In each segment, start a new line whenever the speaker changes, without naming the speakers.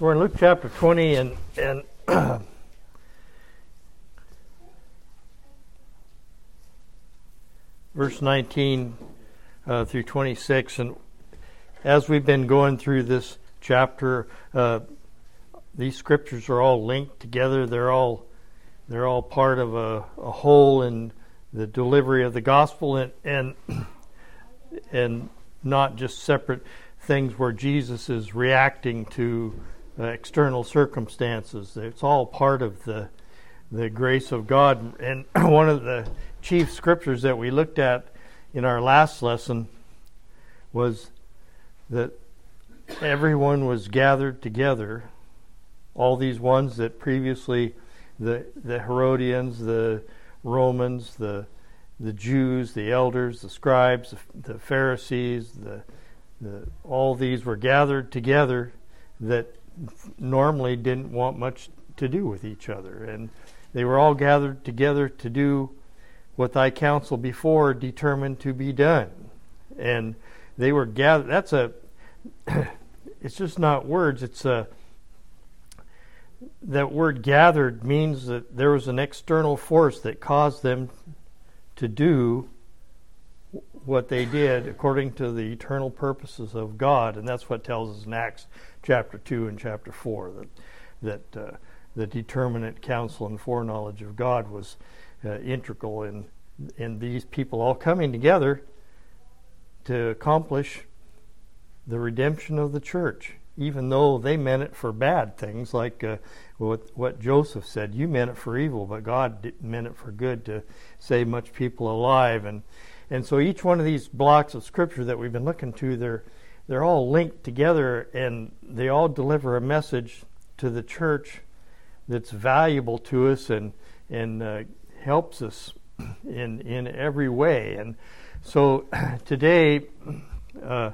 So we're in Luke chapter 20 and, and verse 19 uh, through 26. And as we've been going through this chapter, uh, these scriptures are all linked together. They're all they're all part of a, a whole in the delivery of the gospel and and and not just separate things where Jesus is reacting to Uh, external circumstances. It's all part of the the grace of God. And one of the chief scriptures that we looked at in our last lesson was that everyone was gathered together. All these ones that previously the the Herodians, the Romans, the the Jews, the elders, the scribes, the, the Pharisees, the, the all these were gathered together that normally didn't want much to do with each other. And they were all gathered together to do what thy counsel before determined to be done. And they were gathered. That's a, it's just not words, it's a, that word gathered means that there was an external force that caused them to do what they did according to the eternal purposes of God, and that's what tells us in Acts chapter two and chapter four that that uh, the determinate counsel and foreknowledge of God was uh, integral in in these people all coming together to accomplish the redemption of the church, even though they meant it for bad things, like uh, what, what Joseph said. You meant it for evil, but God meant it for good to save much people alive. And and so each one of these blocks of scripture that we've been looking to, they're they're all linked together, and they all deliver a message to the church that's valuable to us and and uh, helps us in in every way. And so today uh,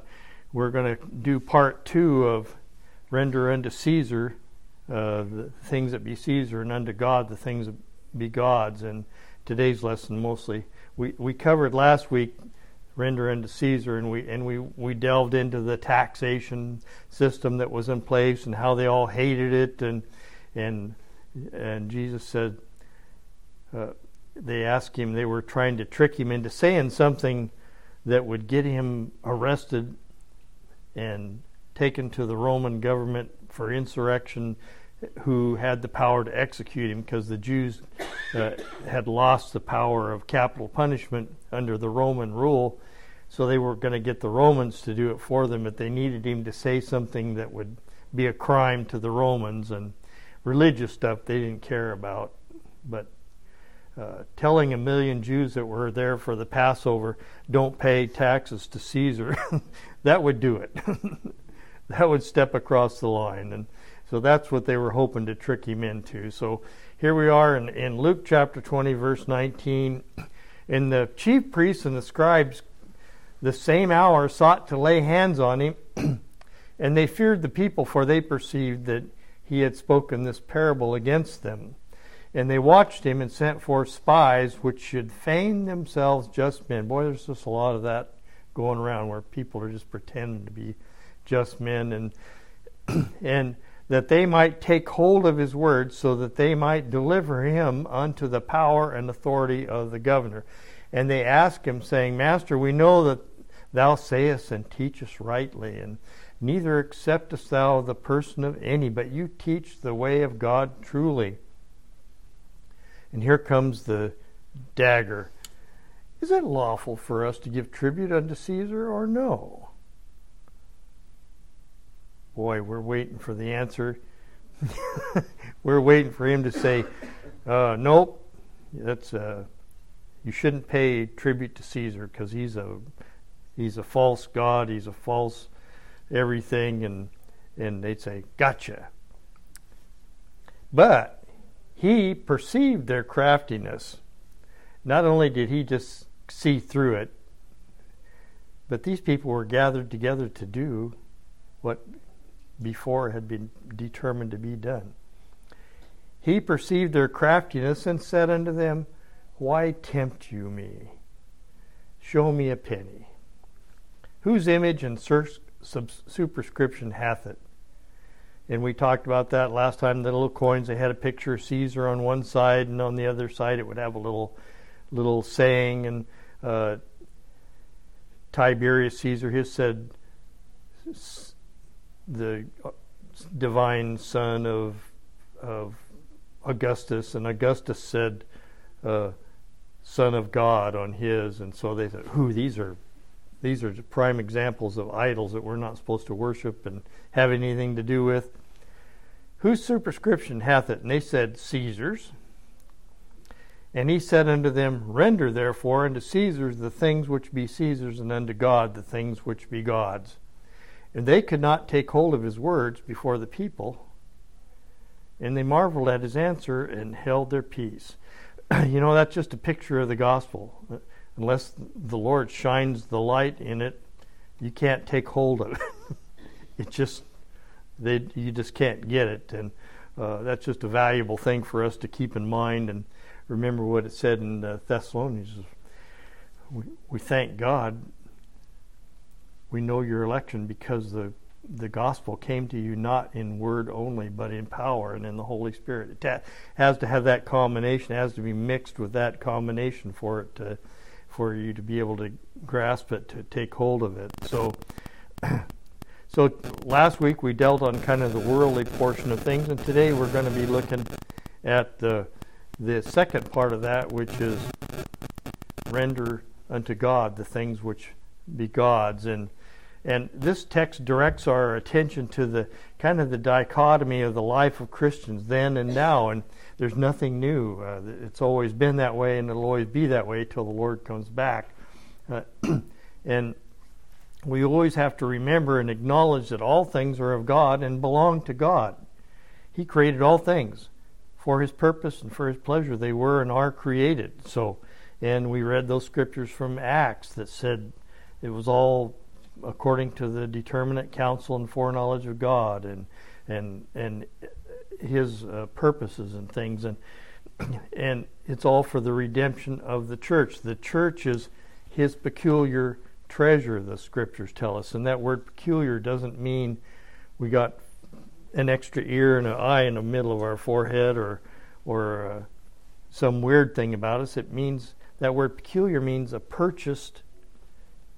we're going to do part two of render unto Caesar uh, the things that be Caesar, and unto God the things that be God's. And today's lesson mostly we we covered last week render unto Caesar, and we and we we delved into the taxation system that was in place and how they all hated it, and and and Jesus said. Uh, they asked him, they were trying to trick him into saying something that would get him arrested and taken to the Roman government for insurrection, who had the power to execute him because the Jews uh, had lost the power of capital punishment under the Roman rule. So they were going to get the Romans to do it for them, but they needed him to say something that would be a crime to the Romans and religious stuff they didn't care about. But uh, telling a million Jews that were there for the Passover, don't pay taxes to Caesar, that would do it. that would step across the line. And so that's what they were hoping to trick him into. So here we are in, in Luke chapter 20, verse 19. And the chief priests and the scribes, the same hour, sought to lay hands on him. and they feared the people, for they perceived that he had spoken this parable against them. And they watched him and sent forth spies which should feign themselves just men. Boy, there's just a lot of that going around where people are just pretending to be just men and and that they might take hold of his words so that they might deliver him unto the power and authority of the governor. And they asked him, saying, Master, we know that thou sayest and teachest rightly, and neither acceptest thou the person of any, but you teach the way of God truly. And here comes the dagger. Is it lawful for us to give tribute unto Caesar or no? Boy, we're waiting for the answer. we're waiting for him to say, uh, nope, that's uh, you shouldn't pay tribute to Caesar because he's a he's a false god, he's a false everything, and and they'd say, gotcha. But he perceived their craftiness. Not only did he just see through it, but these people were gathered together to do what before had been determined to be done. He perceived their craftiness and said unto them, Why tempt you me? Show me a penny. Whose image and superscription hath it? and we talked about that last time. The little coins they had a picture of Caesar on one side, and on the other side it would have a little little saying. And uh, Tiberius Caesar, he said, the uh, divine son of of Augustus, and Augustus said, uh, "Son of God" on his, and so they said, "Who these are these are prime examples of idols that we're not supposed to worship and have anything to do with. Whose superscription hath it? And they said, Caesar's. And he said unto them, Render therefore unto Caesar's the things which be Caesar's, and unto God the things which be God's. And they could not take hold of his words before the people. And they marveled at his answer and held their peace. you know, that's just a picture of the gospel unless the Lord shines the light in it, you can't take hold of it. it just they you just can't get it, and uh, that's just a valuable thing for us to keep in mind and remember what it said in uh, Thessalonians. We, we thank God. We know your election because the the gospel came to you not in word only, but in power and in the Holy Spirit. It has to have that combination. It has to be mixed with that combination for it to for you to be able to grasp it, to take hold of it. So, so last week we dealt on kind of the worldly portion of things, and today we're going to be looking at the the second part of that, which is render unto God the things which be God's, and and this text directs our attention to the kind of the dichotomy of the life of Christians then and now, and there's nothing new. Uh, it's always been that way, and it'll always be that way till the Lord comes back. Uh, and we always have to remember and acknowledge that all things are of God and belong to God. He created all things for His purpose and for His pleasure. They were and are created. So, and we read those scriptures from Acts that said it was all according to the determinate counsel and foreknowledge of God, and and and his uh, purposes and things. And and it's all for the redemption of the church. The church is his peculiar treasure the scriptures tell us. And that word peculiar doesn't mean we got an extra ear and an eye in the middle of our forehead or or uh, some weird thing about us. It means that word peculiar means a purchased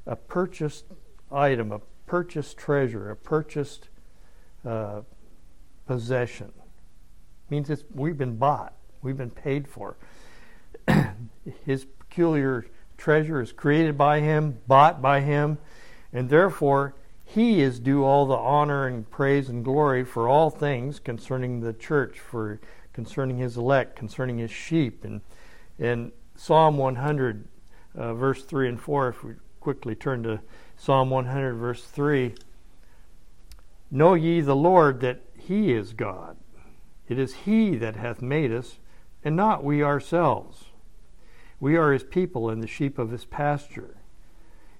a purchased item a purchased treasure a purchased uh, possession means it's, we've been bought, we've been paid for. His peculiar treasure is created by Him, bought by Him, and therefore He is due all the honor and praise and glory for all things concerning the church, for concerning His elect, concerning His sheep. And, and Psalm 100, uh, verse 3 and 4, if we quickly turn to Psalm 100, verse 3. Know ye the Lord that He is God. It is He that hath made us, and not we ourselves. We are His people and the sheep of His pasture.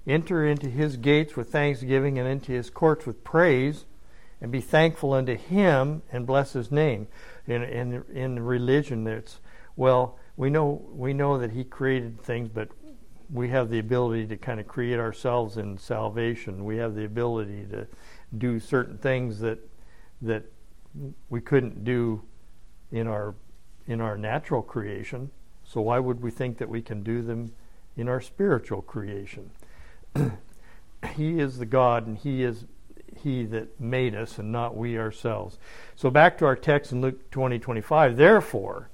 Enter into His gates with thanksgiving and into His courts with praise, and be thankful unto Him and bless His name. In, in, in religion, it's, well, we know, we know that He created things, but we have the ability to kind of create ourselves in salvation. We have the ability to do certain things that that we couldn't do in our in our natural creation. So why would we think that we can do them in our spiritual creation? he is the God and he is he that made us and not we ourselves. So back to our text in Luke 20, 25. Therefore,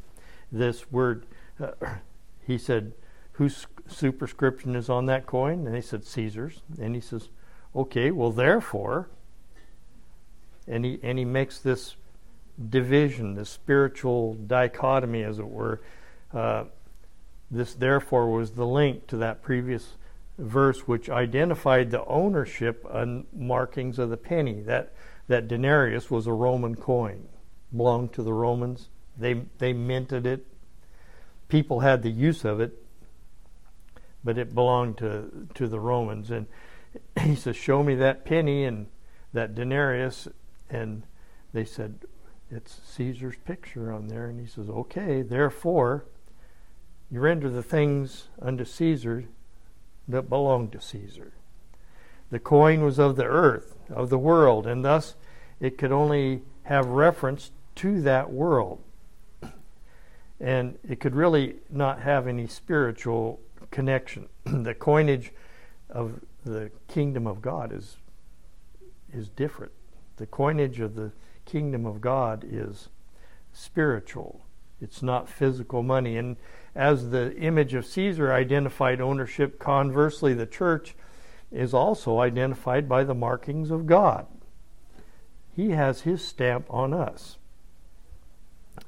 this word, uh, he said, whose superscription is on that coin? And he said, Caesar's. And he says, okay, well, therefore, and he and he makes this division, this spiritual dichotomy, as it were. Uh, this therefore was the link to that previous verse, which identified the ownership and markings of the penny. That that denarius was a Roman coin, belonged to the Romans. They they minted it. People had the use of it, but it belonged to to the Romans. And he says, "Show me that penny and that denarius." And they said, It's Caesar's picture on there. And he says, Okay, therefore, you render the things unto Caesar that belong to Caesar. The coin was of the earth, of the world, and thus it could only have reference to that world. And it could really not have any spiritual connection. the coinage of the kingdom of God is is different. The coinage of the kingdom of God is spiritual. It's not physical money. And as the image of Caesar identified ownership, conversely, the church is also identified by the markings of God. He has his stamp on us.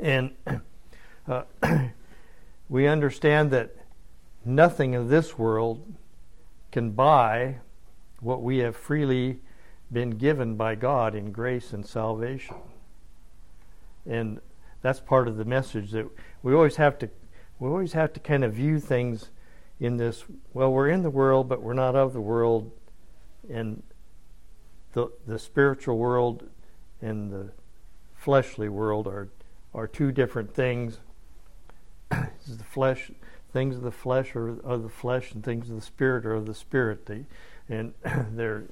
And uh, we understand that nothing of this world can buy what we have freely been given by God in grace and salvation. And that's part of the message that we always have to we always have to kind of view things in this well we're in the world but we're not of the world and the the spiritual world and the fleshly world are are two different things the flesh things of the flesh are of the flesh and things of the spirit are of the spirit they, and they're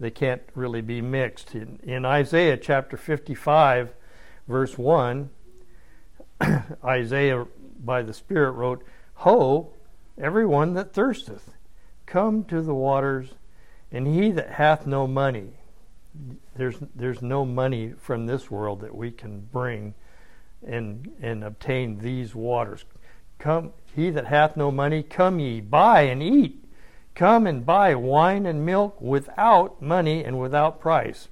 they can't really be mixed in, in Isaiah chapter 55 verse 1 Isaiah, by the Spirit, wrote, Ho, everyone that thirsteth, come to the waters, and he that hath no money. There's, there's no money from this world that we can bring and, and obtain these waters. Come, he that hath no money, come ye, buy and eat. Come and buy wine and milk without money and without price.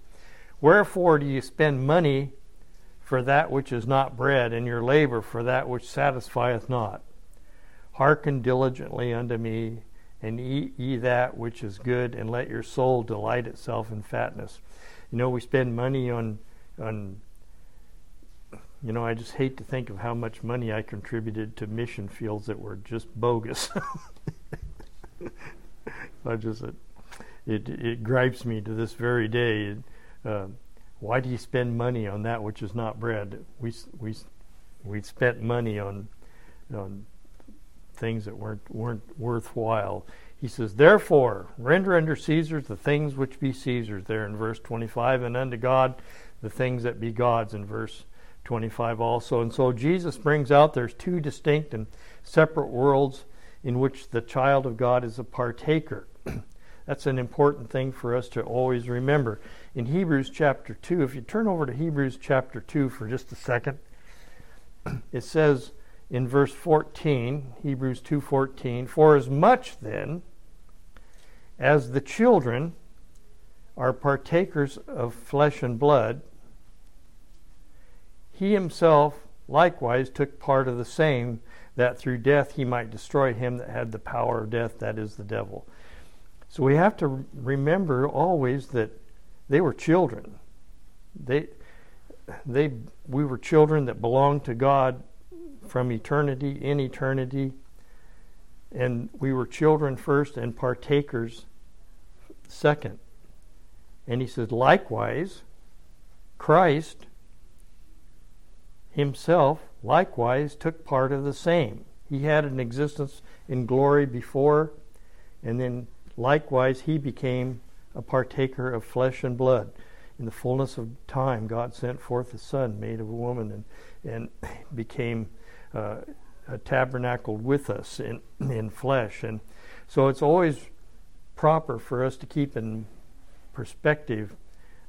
Wherefore do you spend money for that which is not bread, and your labor for that which satisfieth not. Hearken diligently unto me, and eat ye that which is good, and let your soul delight itself in fatness. You know, we spend money on on you know, I just hate to think of how much money I contributed to mission fields that were just bogus. I just it, it, it gripes me to this very day. Uh, why do you spend money on that which is not bread? We we we spent money on on things that weren't weren't worthwhile. He says, Therefore, render unto Caesar the things which be Caesar's, there in verse 25, and unto God the things that be God's, in verse 25 also. And so Jesus brings out there's two distinct and separate worlds in which the child of God is a partaker. That's an important thing for us to always remember in Hebrews chapter 2. If you turn over to Hebrews chapter 2 for just a second, it says in verse 14, Hebrews 2:14, "For as much then as the children are partakers of flesh and blood, he himself likewise took part of the same, that through death he might destroy him that had the power of death, that is the devil." So we have to remember always that they were children. They, they, we were children that belonged to God from eternity, in eternity. And we were children first and partakers second. And he says, likewise, Christ himself likewise took part of the same. He had an existence in glory before, and then likewise he became a partaker of flesh and blood. In the fullness of time, God sent forth a Son, made of a woman, and, and became uh, tabernacled with us in, in flesh. And so it's always proper for us to keep in perspective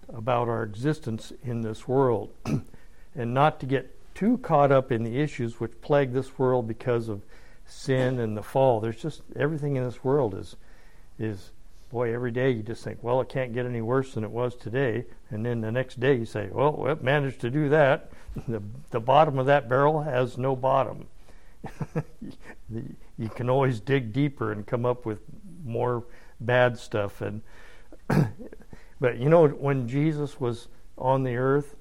about our existence in this world and not to get too caught up in the issues which plague this world because of sin and the fall. There's just everything in this world is is boy, every day you just think, well, it can't get any worse than it was today. And then the next day you say, well, it managed to do that. The, the bottom of that barrel has no bottom. you can always dig deeper and come up with more bad stuff. And but you know, when Jesus was on the earth,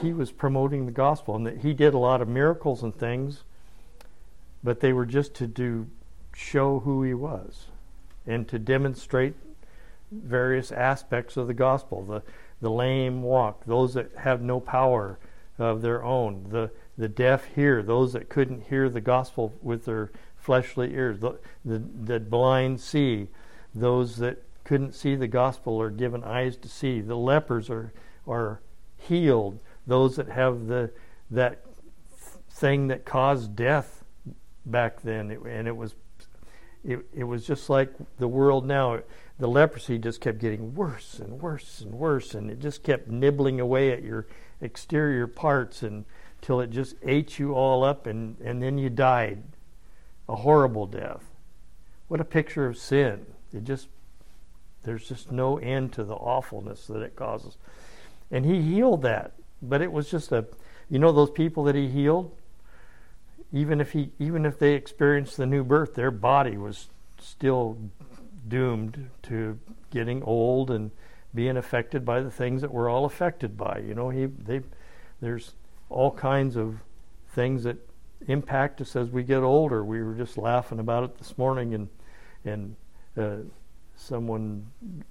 he, was promoting the gospel, and that he did a lot of miracles and things. But they were just to do show who he was and to demonstrate various aspects of the gospel the, the lame walk, those that have no power of their own, the, the deaf hear, those that couldn't hear the gospel with their fleshly ears, the, the, the blind see, those that couldn't see the gospel are given eyes to see. The lepers are are healed. Those that have the that thing that caused death back then, and it was it, it was just like the world now. The leprosy just kept getting worse and worse and worse, and it just kept nibbling away at your exterior parts until it just ate you all up, and, and then you died a horrible death. What a picture of sin! It just there's just no end to the awfulness that it causes. And he healed that, but it was just a you know those people that he healed even if he even if they experienced the new birth, their body was still doomed to getting old and being affected by the things that we're all affected by. You know, he they there's all kinds of things that impact us as we get older. We were just laughing about it this morning, and and uh, someone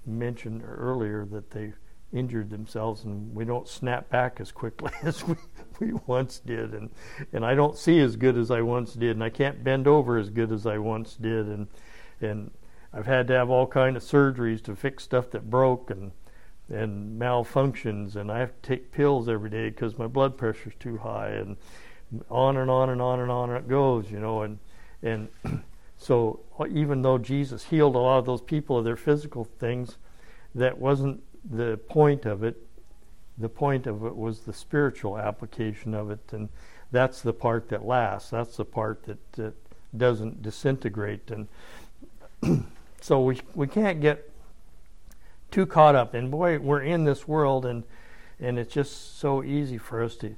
mentioned earlier that they injured themselves and we don't snap back as quickly as we, we once did. And and I don't see as good as I once did and I can't bend over as good as I once did. And and I've had to have all kind of surgeries to fix stuff that broke and and malfunctions and I have to take pills every day because my blood pressure's too high and on and on and on and on it goes you know and and so uh, even though Jesus healed a lot of those people of their physical things that wasn't the point of it, the point of it was the spiritual application of it, and that's the part that lasts. That's the part that, that doesn't disintegrate, and so we we can't get too caught up. And boy, we're in this world, and and it's just so easy for us to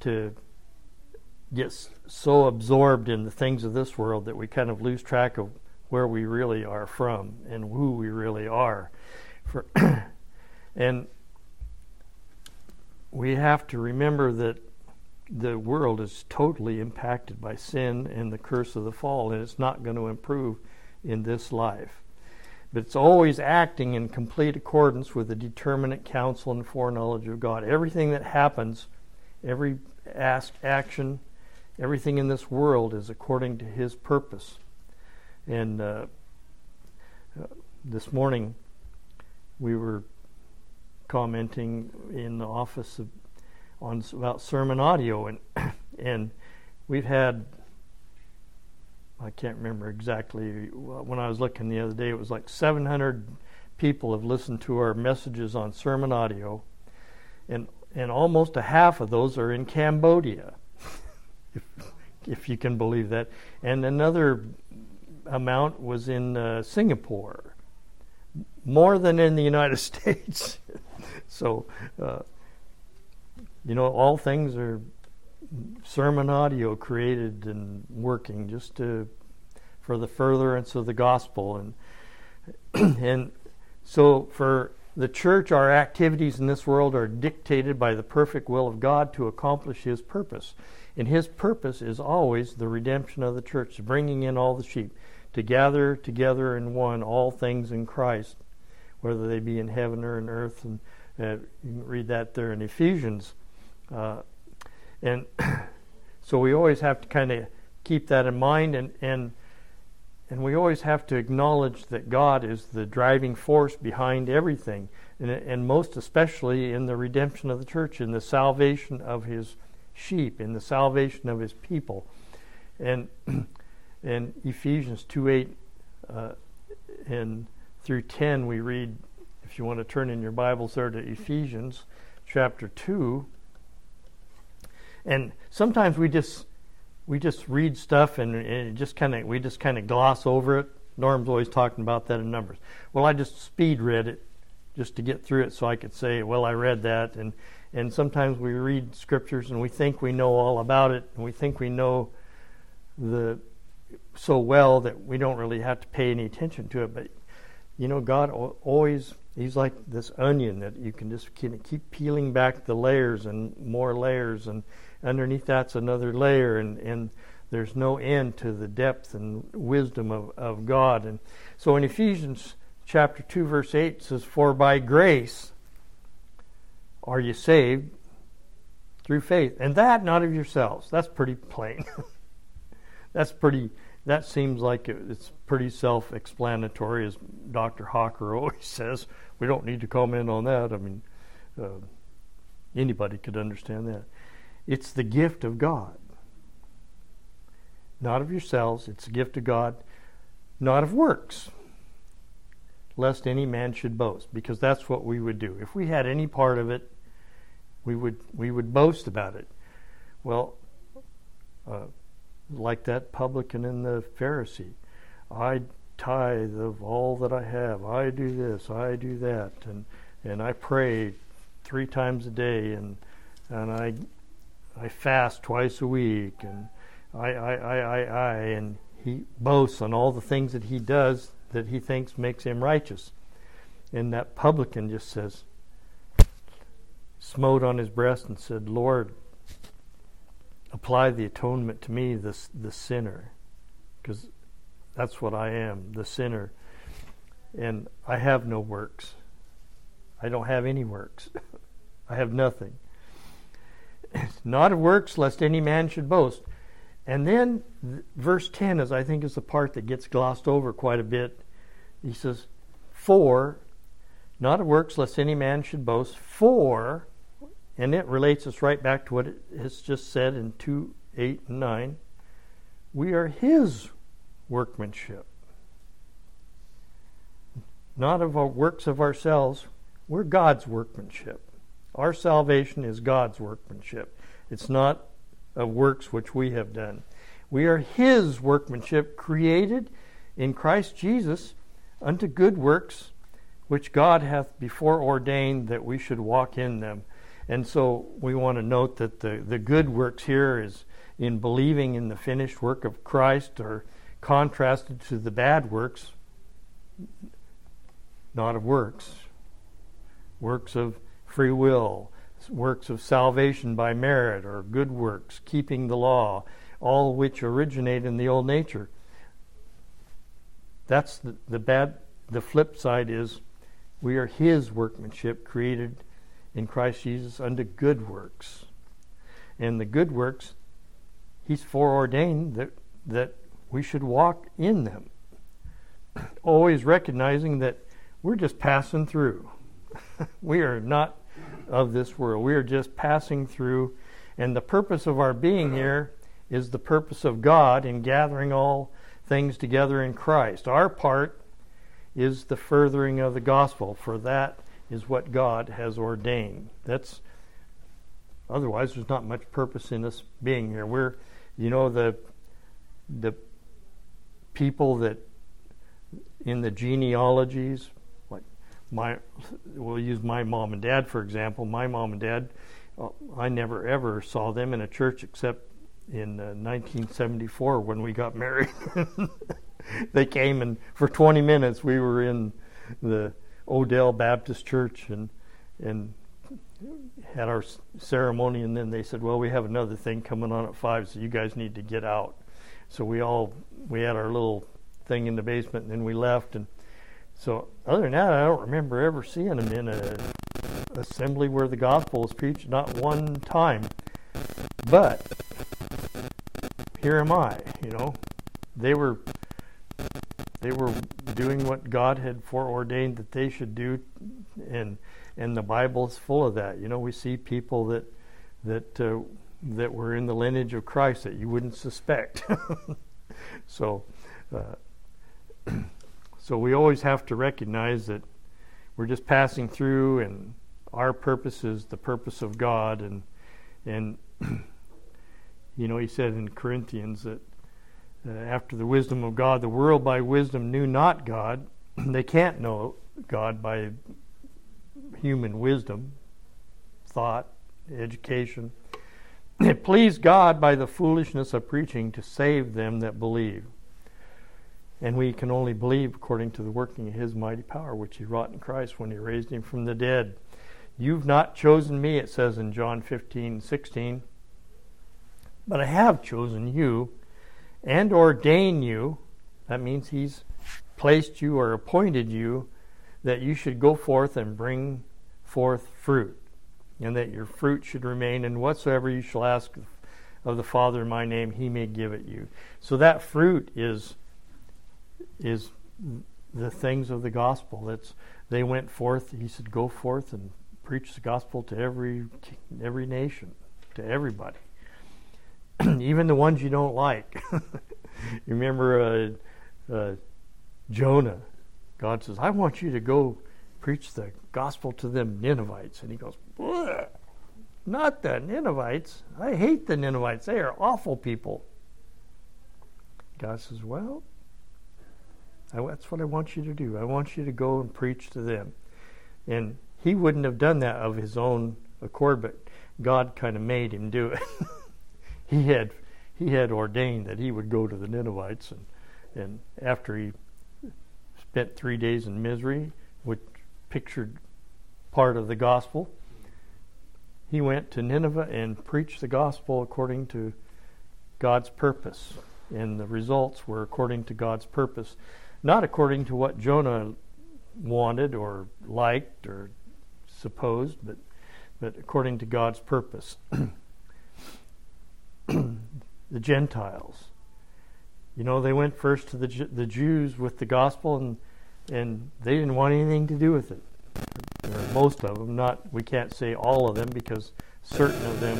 to get so absorbed in the things of this world that we kind of lose track of where we really are from and who we really are. For and we have to remember that the world is totally impacted by sin and the curse of the fall, and it's not going to improve in this life. But it's always acting in complete accordance with the determinate counsel and foreknowledge of God. Everything that happens, every ask, action, everything in this world is according to His purpose. And uh, this morning, we were commenting in the office of, on about sermon audio, and and we've had I can't remember exactly when I was looking the other day. It was like 700 people have listened to our messages on sermon audio, and and almost a half of those are in Cambodia, if, if you can believe that, and another amount was in uh, Singapore, more than in the United States. So, uh, you know, all things are sermon audio created and working just to for the furtherance of the gospel. And and so for the church our activities in this world are dictated by the perfect will of God to accomplish his purpose. And his purpose is always the redemption of the church bringing in all the sheep to gather together in one all things in Christ whether they be in heaven or in earth and uh, you can read that there in Ephesians. Uh, and so we always have to kind of keep that in mind and, and and we always have to acknowledge that God is the driving force behind everything, and, and most especially in the redemption of the church, in the salvation of His sheep, in the salvation of His people. And in Ephesians 2 8 uh, and through 10, we read if you want to turn in your Bibles there to Ephesians chapter 2. And sometimes we just we just read stuff and, and just kind of we just kind of gloss over it. Norm's always talking about that in numbers. Well, I just speed read it just to get through it so I could say, well, I read that and and sometimes we read scriptures and we think we know all about it and we think we know the so well that we don't really have to pay any attention to it but you know God always He's like this onion that you can just keep peeling back the layers and more layers, and underneath that's another layer, and, and there's no end to the depth and wisdom of, of God. And so in Ephesians chapter 2, verse 8 it says, For by grace are you saved through faith, and that not of yourselves. That's pretty plain. that's pretty that seems like it's pretty self explanatory, as Dr. Hawker always says. We don't need to comment on that. I mean, uh, anybody could understand that. It's the gift of God, not of yourselves. It's the gift of God, not of works, lest any man should boast, because that's what we would do. If we had any part of it, we would we would boast about it. Well, uh, like that publican and the Pharisee. I tithe of all that I have. I do this, I do that, and and I pray three times a day, and and I I fast twice a week, and I I I I, I and he boasts on all the things that he does that he thinks makes him righteous. And that publican just says, smote on his breast and said, Lord, apply the atonement to me, the, the sinner, because that's what I am, the sinner. And I have no works. I don't have any works. I have nothing. Not of works, lest any man should boast. And then th- verse 10 is, I think, is the part that gets glossed over quite a bit. He says, For, not of works, lest any man should boast, for and it relates us right back to what it has just said in 2 8 and 9. We are His workmanship. Not of our works of ourselves, we're God's workmanship. Our salvation is God's workmanship. It's not of works which we have done. We are His workmanship, created in Christ Jesus unto good works, which God hath before ordained that we should walk in them. And so we want to note that the, the good works here is in believing in the finished work of Christ are contrasted to the bad works, not of works, works of free will, works of salvation by merit or good works, keeping the law, all which originate in the old nature. That's the, the bad. The flip side is we are His workmanship created in Christ Jesus unto good works. And the good works, He's foreordained that, that we should walk in them. Always recognizing that we're just passing through. we are not of this world. We are just passing through. And the purpose of our being here is the purpose of God in gathering all things together in Christ. Our part is the furthering of the gospel. For that is what God has ordained. That's otherwise there's not much purpose in us being here. We're you know the the people that in the genealogies like my we'll use my mom and dad for example my mom and dad uh, i never ever saw them in a church except in uh, 1974 when we got married they came and for 20 minutes we were in the Odell Baptist Church and and had our ceremony, and then they said, "Well, we have another thing coming on at five, so you guys need to get out." So we all we had our little thing in the basement, and then we left. And so, other than that, I don't remember ever seeing them in a assembly where the gospel was preached, not one time. But here am I, you know. They were they were doing what God had foreordained that they should do, and and the Bible is full of that. You know, we see people that that uh, that were in the lineage of Christ that you wouldn't suspect. so, uh, so we always have to recognize that we're just passing through, and our purpose is the purpose of God, and and you know, he said in Corinthians that uh, after the wisdom of God. The world by wisdom knew not God. they can't know God by human wisdom, thought, education. It pleased God by the foolishness of preaching to save them that believe. And we can only believe according to the working of His mighty power, which He wrought in Christ when He raised Him from the dead. You've not chosen me, it says in John 15, 16, but I have chosen you and ordain you. That means he's placed you or appointed you that you should go forth and bring forth fruit, and that your fruit should remain, and whatsoever you shall ask of the Father in my name, he may give it you. So that fruit is is the things of the gospel. It's they went forth. He said, "Go forth and preach the gospel to every every nation, to everybody, even the ones you don't like." you remember uh, uh, Jonah? God says, "I want you to go preach the gospel to them Ninevites," and he goes. "Not the Ninevites. I hate the Ninevites. They are awful people." God says, "Well." I, that's what I want you to do. I want you to go and preach to them. And he wouldn't have done that of his own accord, but God kind of made him do it. he had he had ordained that he would go to the Ninevites, and and after he spent three days in misery, which pictured part of the gospel, he went to Nineveh and preached the gospel according to God's purpose, and the results were according to God's purpose not according to what Jonah wanted or liked or supposed, but but according to God's purpose. the Gentiles, you know, they went first to the the Jews with the gospel, and and they didn't want anything to do with it. Most of them, not we can't say all of them because certain of them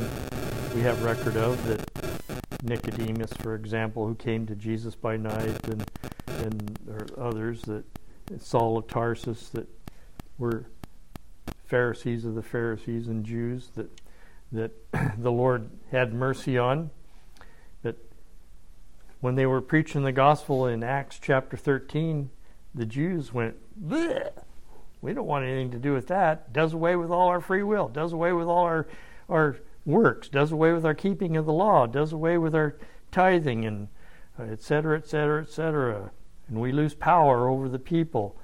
we have record of that Nicodemus, for example, who came to Jesus by night, and and there are others that Saul of Tarsus that were Pharisees of the Pharisees and Jews that that the Lord had mercy on. That when they were preaching the gospel in Acts chapter 13, the Jews went, we don't want anything to do with that. Does away with all our free will, does away with all our our works, does away with our keeping of the law, does away with our tithing and etc., etc., etc and we lose power over the people.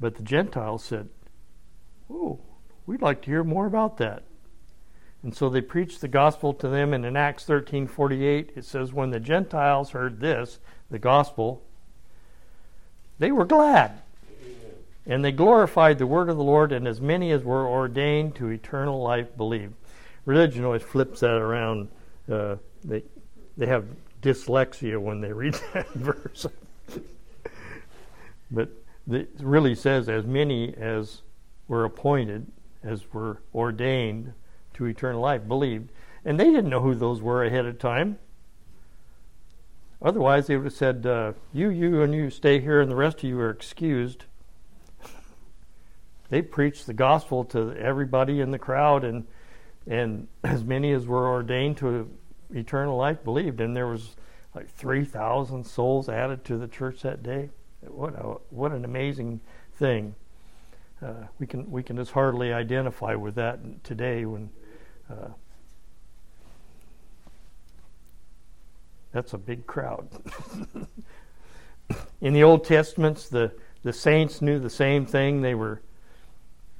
But the Gentiles said, Oh, we'd like to hear more about that. And so they preached the gospel to them, and in Acts 13:48 it says, When the Gentiles heard this, the gospel, they were glad. And they glorified the word of the Lord, and as many as were ordained to eternal life believed. Religion always flips that around. Uh, they they have dyslexia when they read that verse. but it really says, as many as were appointed, as were ordained to eternal life, believed. And they didn't know who those were ahead of time. Otherwise, they would have said, uh, You, you, and you stay here, and the rest of you are excused. they preached the gospel to everybody in the crowd, and, and as many as were ordained to eternal life believed, and there was like three thousand souls added to the church that day. What a, what an amazing thing! Uh, we can we can just hardly identify with that today when. Uh, that's a big crowd. In the Old Testaments, the, the saints knew the same thing. They were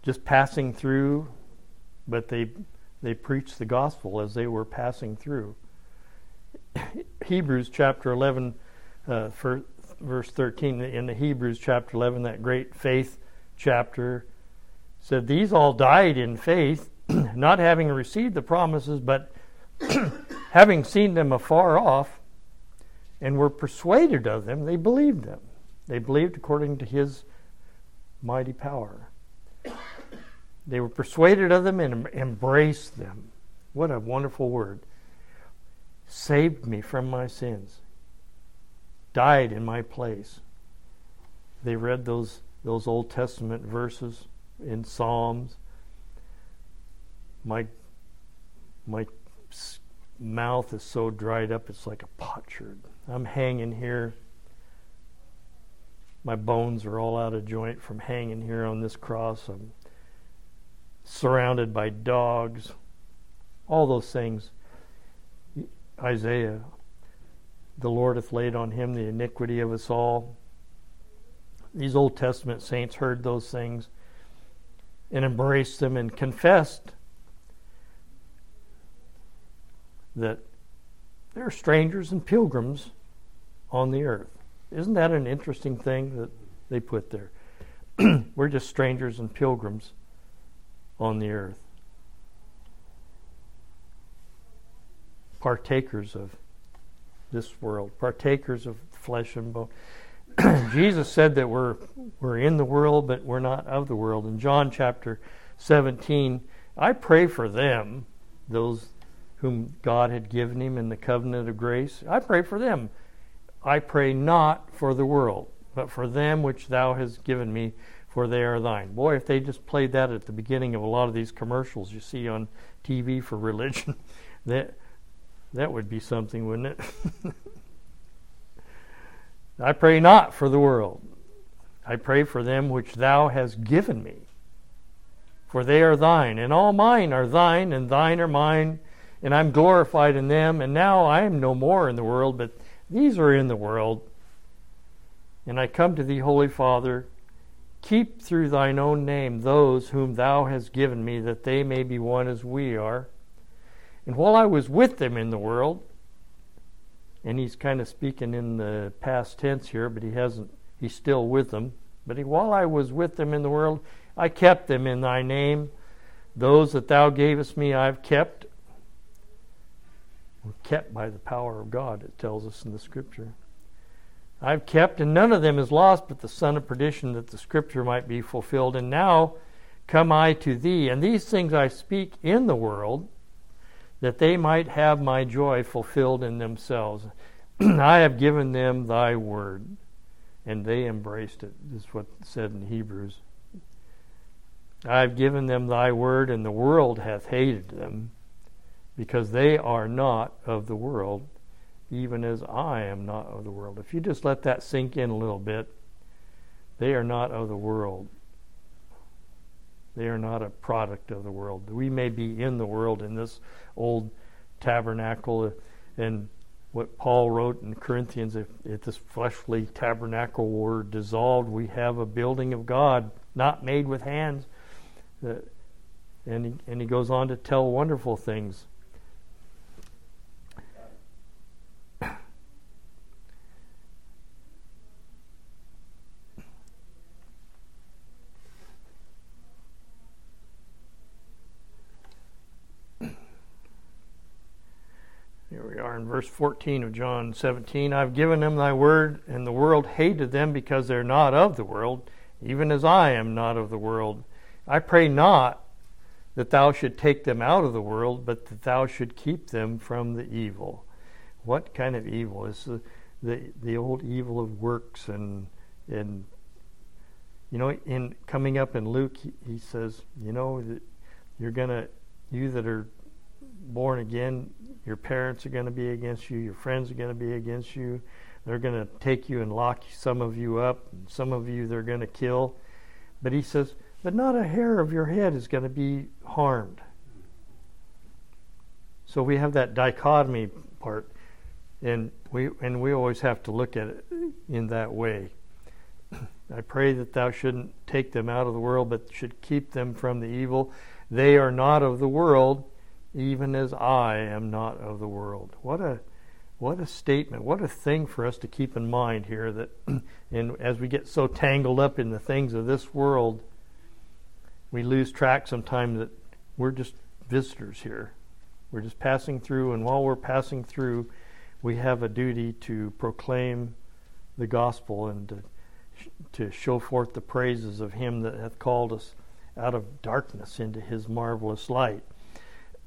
just passing through, but they they preached the gospel as they were passing through. Hebrews chapter 11, uh, for, verse 13, in the Hebrews chapter 11, that great faith chapter, said, These all died in faith, not having received the promises, but having seen them afar off, and were persuaded of them, they believed them. They believed according to his mighty power. They were persuaded of them and embraced them. What a wonderful word saved me from my sins, died in my place. They read those, those Old Testament verses in Psalms. My, my mouth is so dried up, it's like a potsherd. I'm hanging here. My bones are all out of joint from hanging here on this cross. I'm surrounded by dogs. All those things Isaiah, the Lord hath laid on him the iniquity of us all. These Old Testament saints heard those things and embraced them and confessed that they are strangers and pilgrims on the earth. Isn't that an interesting thing that they put there? We're just strangers and pilgrims on the earth. partakers of this world, partakers of flesh and bone. Jesus said that we're we're in the world, but we're not of the world. In John chapter 17, I pray for them, those whom God had given him in the covenant of grace. I pray for them. I pray not for the world, but for them which thou hast given me, for they are thine. Boy, if they just played that at the beginning of a lot of these commercials you see on TV for religion, that that would be something, wouldn't it? I pray not for the world. I pray for them which thou hast given me. For they are thine, and all mine are thine, and thine are mine, and I'm glorified in them. And now I am no more in the world, but these are in the world. And I come to thee, Holy Father, keep through thine own name those whom thou hast given me, that they may be one as we are. And while I was with them in the world, and he's kind of speaking in the past tense here, but he hasn't, he's still with them. But he, while I was with them in the world, I kept them in thy name. Those that thou gavest me, I've kept. Kept by the power of God, it tells us in the scripture. I've kept, and none of them is lost but the son of perdition, that the scripture might be fulfilled. And now come I to thee, and these things I speak in the world that they might have my joy fulfilled in themselves. I have given them thy word, and they embraced it. This is what said in Hebrews. I have given them thy word, and the world hath hated them, because they are not of the world, even as I am not of the world. If you just let that sink in a little bit, they are not of the world. They are not a product of the world. We may be in the world in this old tabernacle, and what Paul wrote in Corinthians if, if this fleshly tabernacle were dissolved, we have a building of God, not made with hands. Uh, and, he, and he goes on to tell wonderful things. in verse 14 of John 17 I've given them thy word, and the world hated them because they're not of the world, even as I am not of the world. I pray not that thou should take them out of the world, but that thou should keep them from the evil. What kind of evil? Is the, the, the old evil of works and and you know in coming up in Luke he, he says you know that you're gonna you that are born again your parents are going to be against you. Your friends are going to be against you. They're going to take you and lock some of you up. Some of you they're going to kill. But he says, but not a hair of your head is going to be harmed. So we have that dichotomy part, and we and we always have to look at it in that way. I pray that thou shouldn't take them out of the world, but should keep them from the evil. They are not of the world, even as I am not of the world. What a what a statement. What a thing for us to keep in mind here that and as we get so tangled up in the things of this world, we lose track sometimes that we're just visitors here. We're just passing through and while we're passing through, we have a duty to proclaim the gospel and to, to show forth the praises of him that hath called us out of darkness into his marvelous light.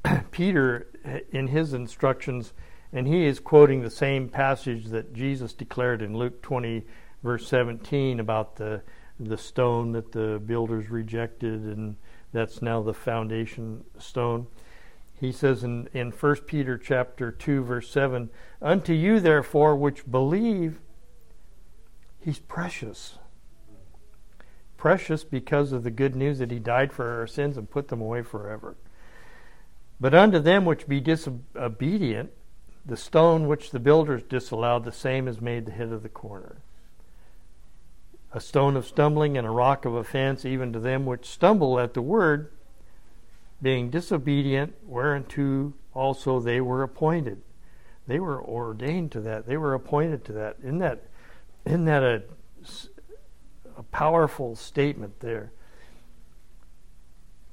Peter, uh, in his instructions, and he is quoting the same passage that Jesus declared in Luke 20, verse 17, about the the stone that the builders rejected, and that's now the foundation stone. He says in, in 1 Peter chapter 2, verse 7, Unto you therefore which believe, he's precious. Precious because of the good news that he died for our sins and put them away forever. But unto them which be disobedient, the stone which the builders disallowed, the same is made the head of the corner. A stone of stumbling and a rock of offense, even to them which stumble at the word, being disobedient, whereunto also they were appointed. They were ordained to that. They were appointed to that. Isn't that, isn't that a, a powerful statement there?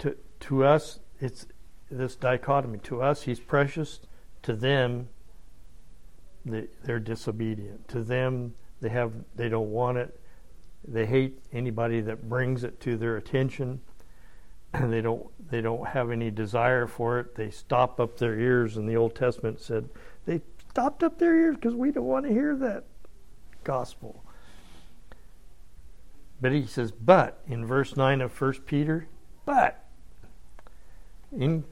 To, to us, it's this dichotomy. To us, he's precious. to them, they, they're disobedient. To them, they have they don't want it. They hate anybody that brings it to their attention. And they don't they don't have any desire for it. They stop up their ears. And the Old Testament said they stopped up their ears because we don't want to hear that gospel. But he says, but in verse 9 of 1 Peter, but in,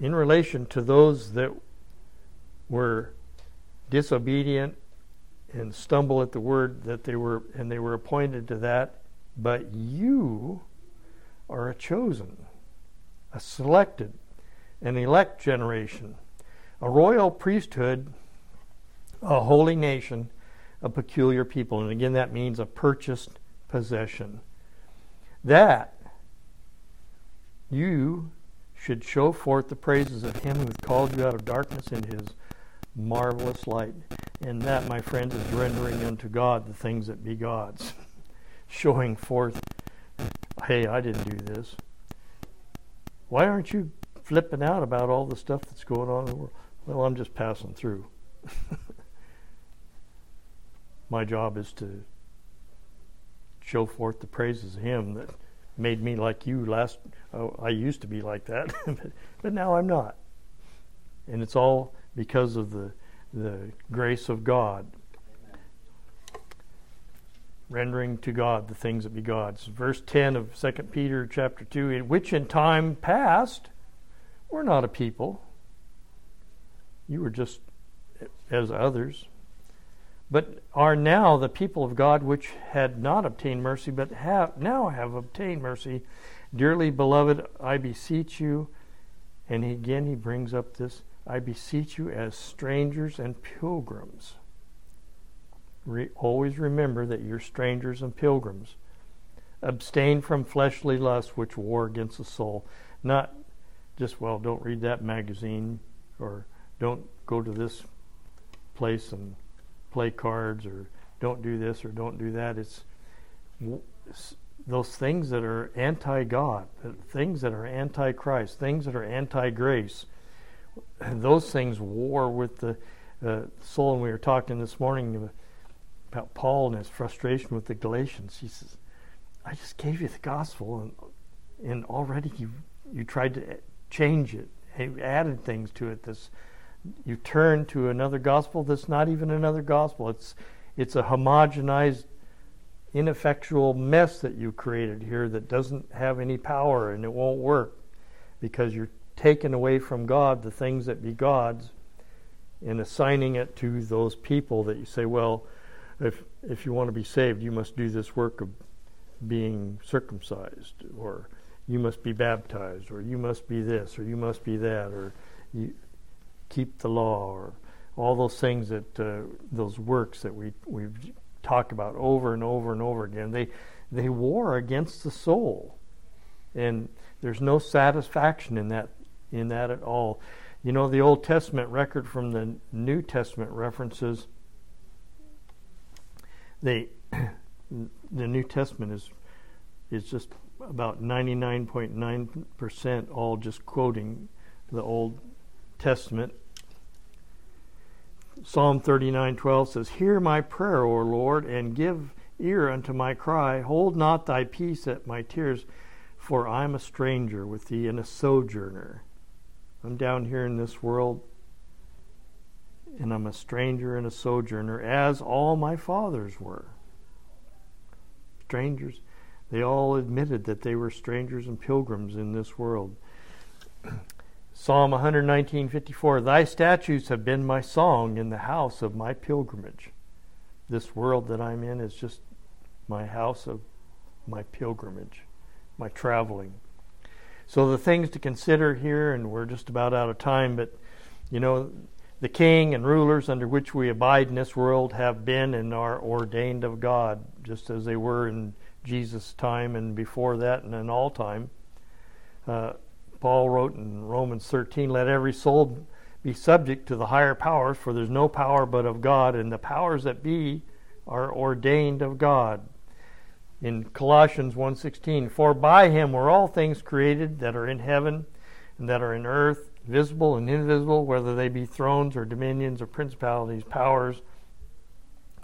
in relation to those that were disobedient and stumble at the word that they were and they were appointed to that but you are a chosen a selected an elect generation a royal priesthood a holy nation a peculiar people. And again that means a purchased possession. That you should show forth the praises of him who called you out of darkness into his marvelous light. And that, my friends, is rendering unto God the things that be God's. Showing forth, hey, I didn't do this. Why aren't you flipping out about all the stuff that's going on in the world? Well, I'm just passing through. my job is to show forth the praises of Him that made me like you last. Oh, I used to be like that, but now I'm not. And it's all because of the, the grace of God. Rendering to God the things that be God's. Verse 10 of 2 Peter chapter 2, in which in time past were not a people. You were just as others. But are now the people of God which had not obtained mercy, but have now have obtained mercy. Dearly beloved, I beseech you. And again, he brings up this I beseech you as strangers and pilgrims. Re- always remember that you're strangers and pilgrims. Abstain from fleshly lusts which war against the soul. Not just, well, don't read that magazine or don't go to this place and play cards or don't do this or don't do that. It's, those things that are anti God, things that are anti Christ, things that are anti grace those things war with the uh, soul. And we were talking this morning about Paul and his frustration with the Galatians. He says, "I just gave you the gospel, and and already you you tried to change it, you added things to it. This you turn to another gospel that's not even another gospel. It's it's a homogenized." ineffectual mess that you created here that doesn't have any power and it won't work because you're taking away from God the things that be God's and assigning it to those people that you say, well, if if you want to be saved, you must do this work of being circumcised, or you must be baptized, or you must be this, or you must be that, or you keep the law, or all those things that uh, those works that we we talk about over and over and over again. They they war against the soul, and there's no satisfaction in that in that at all. You know, the Old Testament record from the New Testament references, they, the New Testament is, is just about 99.9% all just quoting the Old Testament. Psalm 39:12 says, "Hear my prayer, O Lord, and give ear unto my cry. Hold not thy peace at my tears, for I am a stranger with thee and a sojourner." I'm down here in this world and I'm a stranger and a sojourner, as all my fathers were. Strangers. They all admitted that they were strangers and pilgrims in this world. Psalm 119:54 Thy statutes have been my song in the house of my pilgrimage. This world that I'm in is just my house of my pilgrimage, my traveling. So the things to consider here, and we're just about out of time, but you know, the king and rulers under which we abide in this world have been and are ordained of God, just as they were in Jesus' time and before that and in all time. Uh, Paul wrote in Romans 13, Let every soul be subject to the higher powers, for there's no power but of God, and the powers that be are ordained of God in Colossians 1:16 for by him were all things created that are in heaven and that are in earth, visible and invisible, whether they be thrones or dominions or principalities, powers.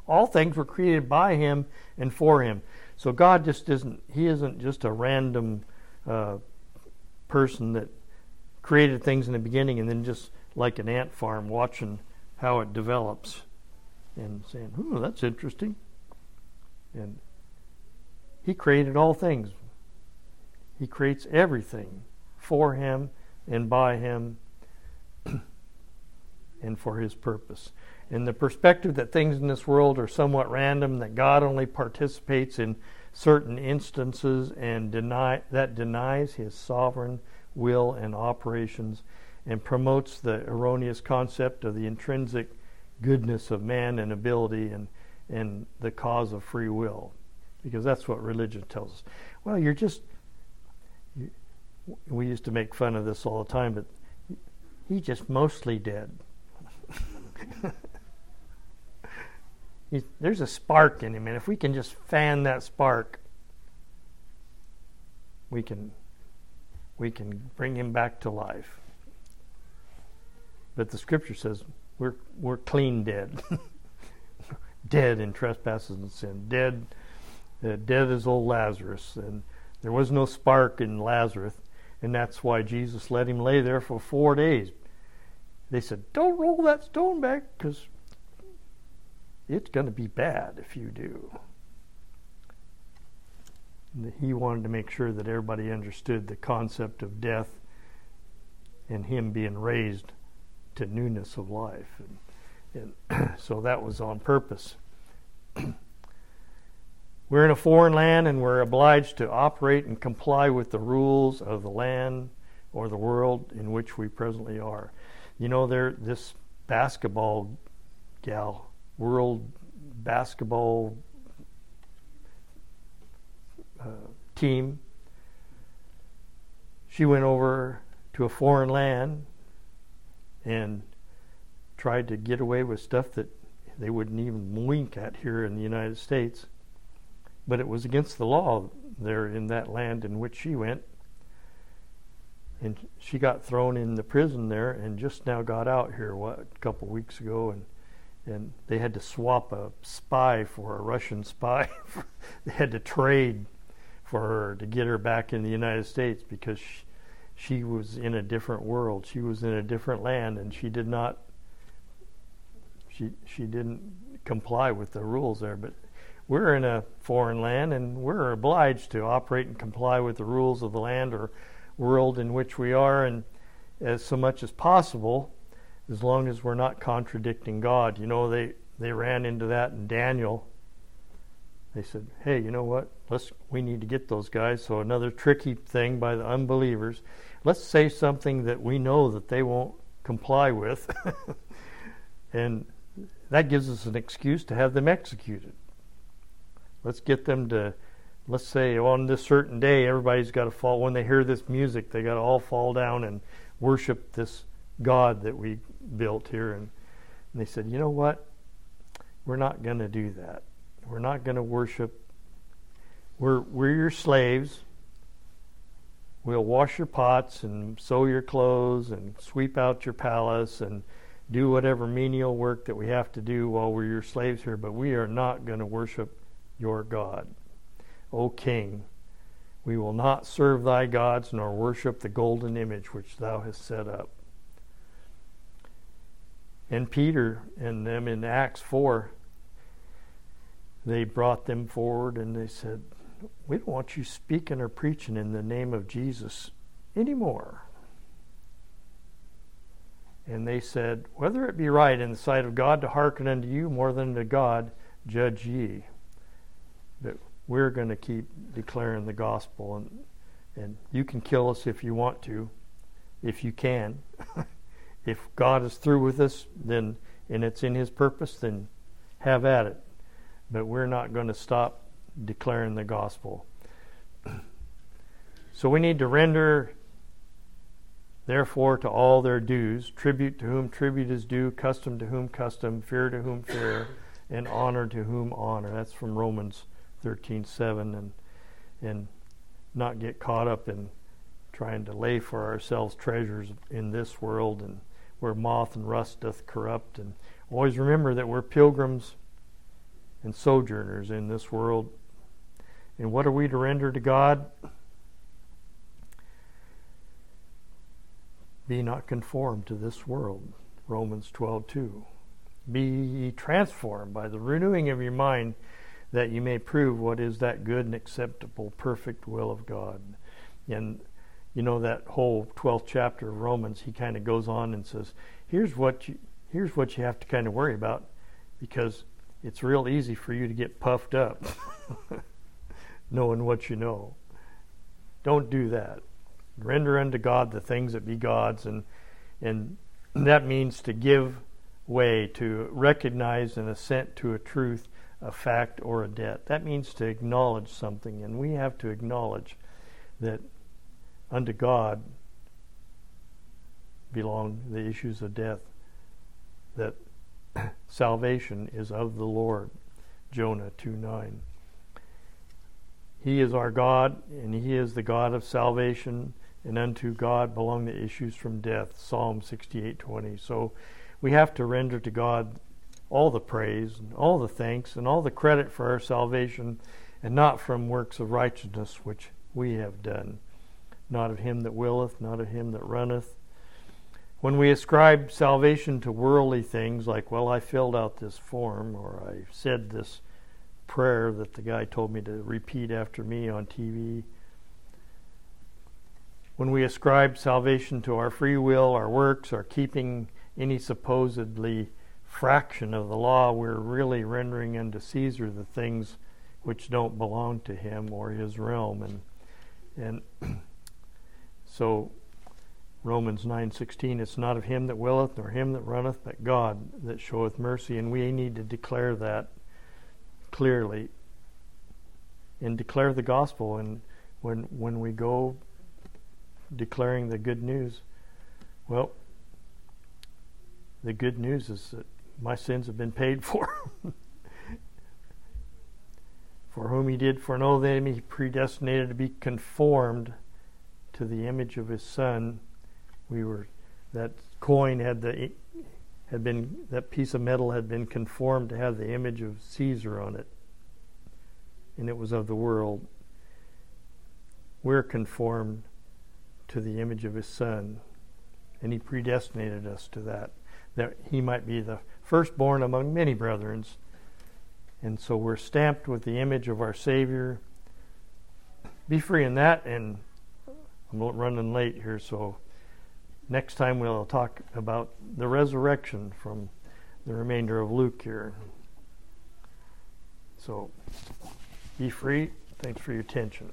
All things were created by him and for him. So God just isn't, he isn't just a random uh, person that created things in the beginning and then just like an ant farm watching how it develops and saying, oh, that's interesting. And he created all things. He creates everything for him and by him and for his purpose. In the perspective that things in this world are somewhat random, that God only participates in certain instances and deny that denies his sovereign will and operations and promotes the erroneous concept of the intrinsic goodness of man and ability and, and the cause of free will. Because that's what religion tells us. Well, you're just, you, we used to make fun of this all the time, but he's just mostly dead. there's a spark in him, and if we can just fan that spark, we can we can bring him back to life. But the scripture says we're we're clean dead, dead in trespasses and sin, dead, uh, dead as old Lazarus, and there was no spark in Lazarus, and that's why Jesus let him lay there for four days. They said, "Don't roll that stone back, because it's going to be bad if you do." he wanted to make sure that everybody understood the concept of death and him being raised to newness of life. And, and so that was on purpose. we're in a foreign land and we're obliged to operate and comply with the rules of the land or the world in which we presently are. You know, there this basketball gal, world basketball uh, team. She went over to a foreign land and tried to get away with stuff that they wouldn't even wink at here in the United States. But it was against the law there in that land in which she went. And she got thrown in the prison there and just now got out here, what, a couple weeks ago. And and they had to swap a spy for a Russian spy. they had to trade for her to get her back in the United States because she, she was in a different world. She was in a different land, and she did not. She she didn't comply with the rules there. But we're in a foreign land, and we're obliged to operate and comply with the rules of the land or world in which we are, and as so much as possible, as long as we're not contradicting God. You know, they they ran into that in Daniel they said, "Hey, you know what? Let's we need to get those guys." So another tricky thing by the unbelievers. Let's say something that we know that they won't comply with, and that gives us an excuse to have them executed. Let's get them to, let's say on this certain day, everybody's got to fall. When they hear this music, they got to all fall down and worship this God that we built here. And, and they said, you know what? We're not going to do that. We're not going to worship. We're, we're your slaves. We'll wash your pots and sew your clothes and sweep out your palace and do whatever menial work that we have to do while we're your slaves here, but we are not going to worship your God. O King, we will not serve thy gods nor worship the golden image which thou hast set up. And Peter and them in Acts 4 they brought them forward and they said, We don't want you speaking or preaching in the name of Jesus anymore. And they said, Whether it be right in the sight of God to hearken unto you more than to God, judge ye. But we're going to keep declaring the gospel, and, and you can kill us if you want to, if you can. If God is through with us, then and it's in His purpose, then have at it but we're not going to stop declaring the gospel. so we need to render, therefore, to all their dues tribute to whom tribute is due, custom to whom custom, fear to whom fear, and honor to whom honor. That's from Romans 13:7, and and not get caught up in trying to lay for ourselves treasures in this world and where moth and rust doth corrupt. And always remember that we're pilgrims and sojourners in this world. And what are we to render to God? Be not conformed to this world. Romans 12:2. Be ye transformed by the renewing of your mind that you may prove what is that good and acceptable perfect will of God. And you know that whole 12th chapter of Romans, he kind of goes on and says, here's what you here's what you have to kind of worry about because it's real easy for you to get puffed up knowing what you know. Don't do that. Render unto God the things that be God's and and that means to give way to recognize and assent to a truth, a fact or a debt. That means to acknowledge something and we have to acknowledge that unto God belong the issues of death, that salvation is of the Lord. Jonah 2 9. He is our God, and He is the God of salvation, and unto God belong the issues from death. Psalm 68 20. So we have to render to God all the praise, and all the thanks, and all the credit for our salvation, and not from works of righteousness which we have done not of him that willeth, not of him that runneth. When we ascribe salvation to worldly things, like, well, I filled out this form, or I said this prayer that the guy told me to repeat after me on TV, when we ascribe salvation to our free will, our works, our keeping any supposedly fraction of the law, we're really rendering unto Caesar the things which don't belong to him or his realm. And, and So Romans 9:16 it's not of him that willeth nor him that runneth but God that showeth mercy. And we need to declare that clearly and declare the gospel. And when when we go declaring the good news well the good news is that my sins have been paid for. For whom he did foreknow them he predestinated to be conformed to the image of his son. We were that coin had the had been that piece of metal had been conformed to have the image of Caesar on it, and it was of the world. We're conformed to the image of his son, and he predestinated us to that, that he might be the firstborn among many brethren. And so we're stamped with the image of our Savior. Be free in that and I'm running late here, so next time we'll talk about the resurrection from the remainder of Luke here. So be free. Thanks for your attention.